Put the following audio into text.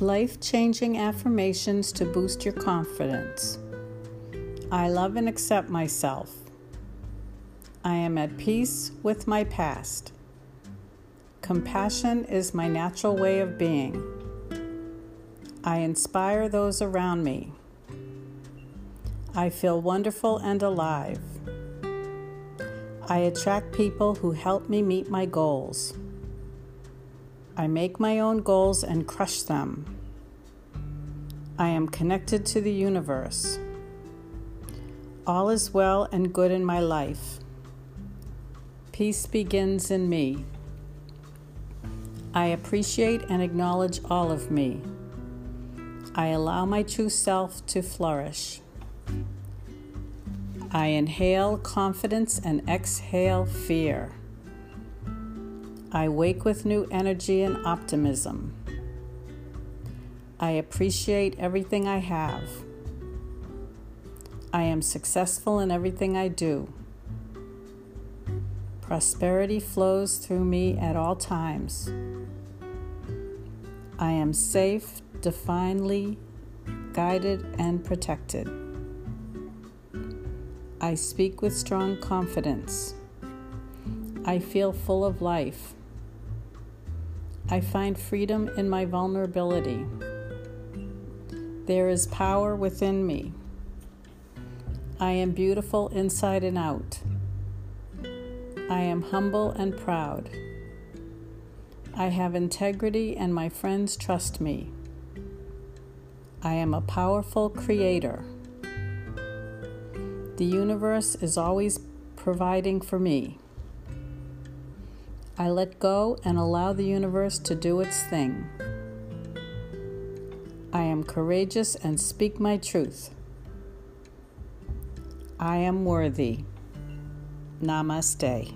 life changing affirmations to boost your confidence. I love and accept myself. I am at peace with my past. Compassion is my natural way of being. I inspire those around me. I feel wonderful and alive. I attract people who help me meet my goals. I make my own goals and crush them. I am connected to the universe. All is well and good in my life. Peace begins in me. I appreciate and acknowledge all of me. I allow my true self to flourish. I inhale confidence and exhale fear. I wake with new energy and optimism. I appreciate everything I have. I am successful in everything I do. Prosperity flows through me at all times. I am safe, divinely guided, and protected. I speak with strong confidence. I feel full of life. I find freedom in my vulnerability. There is power within me. I am beautiful inside and out. I am humble and proud. I have integrity and my friends trust me. I am a powerful creator. The universe is always providing for me. I let go and allow the universe to do its thing. I am courageous and speak my truth. I am worthy. Namaste.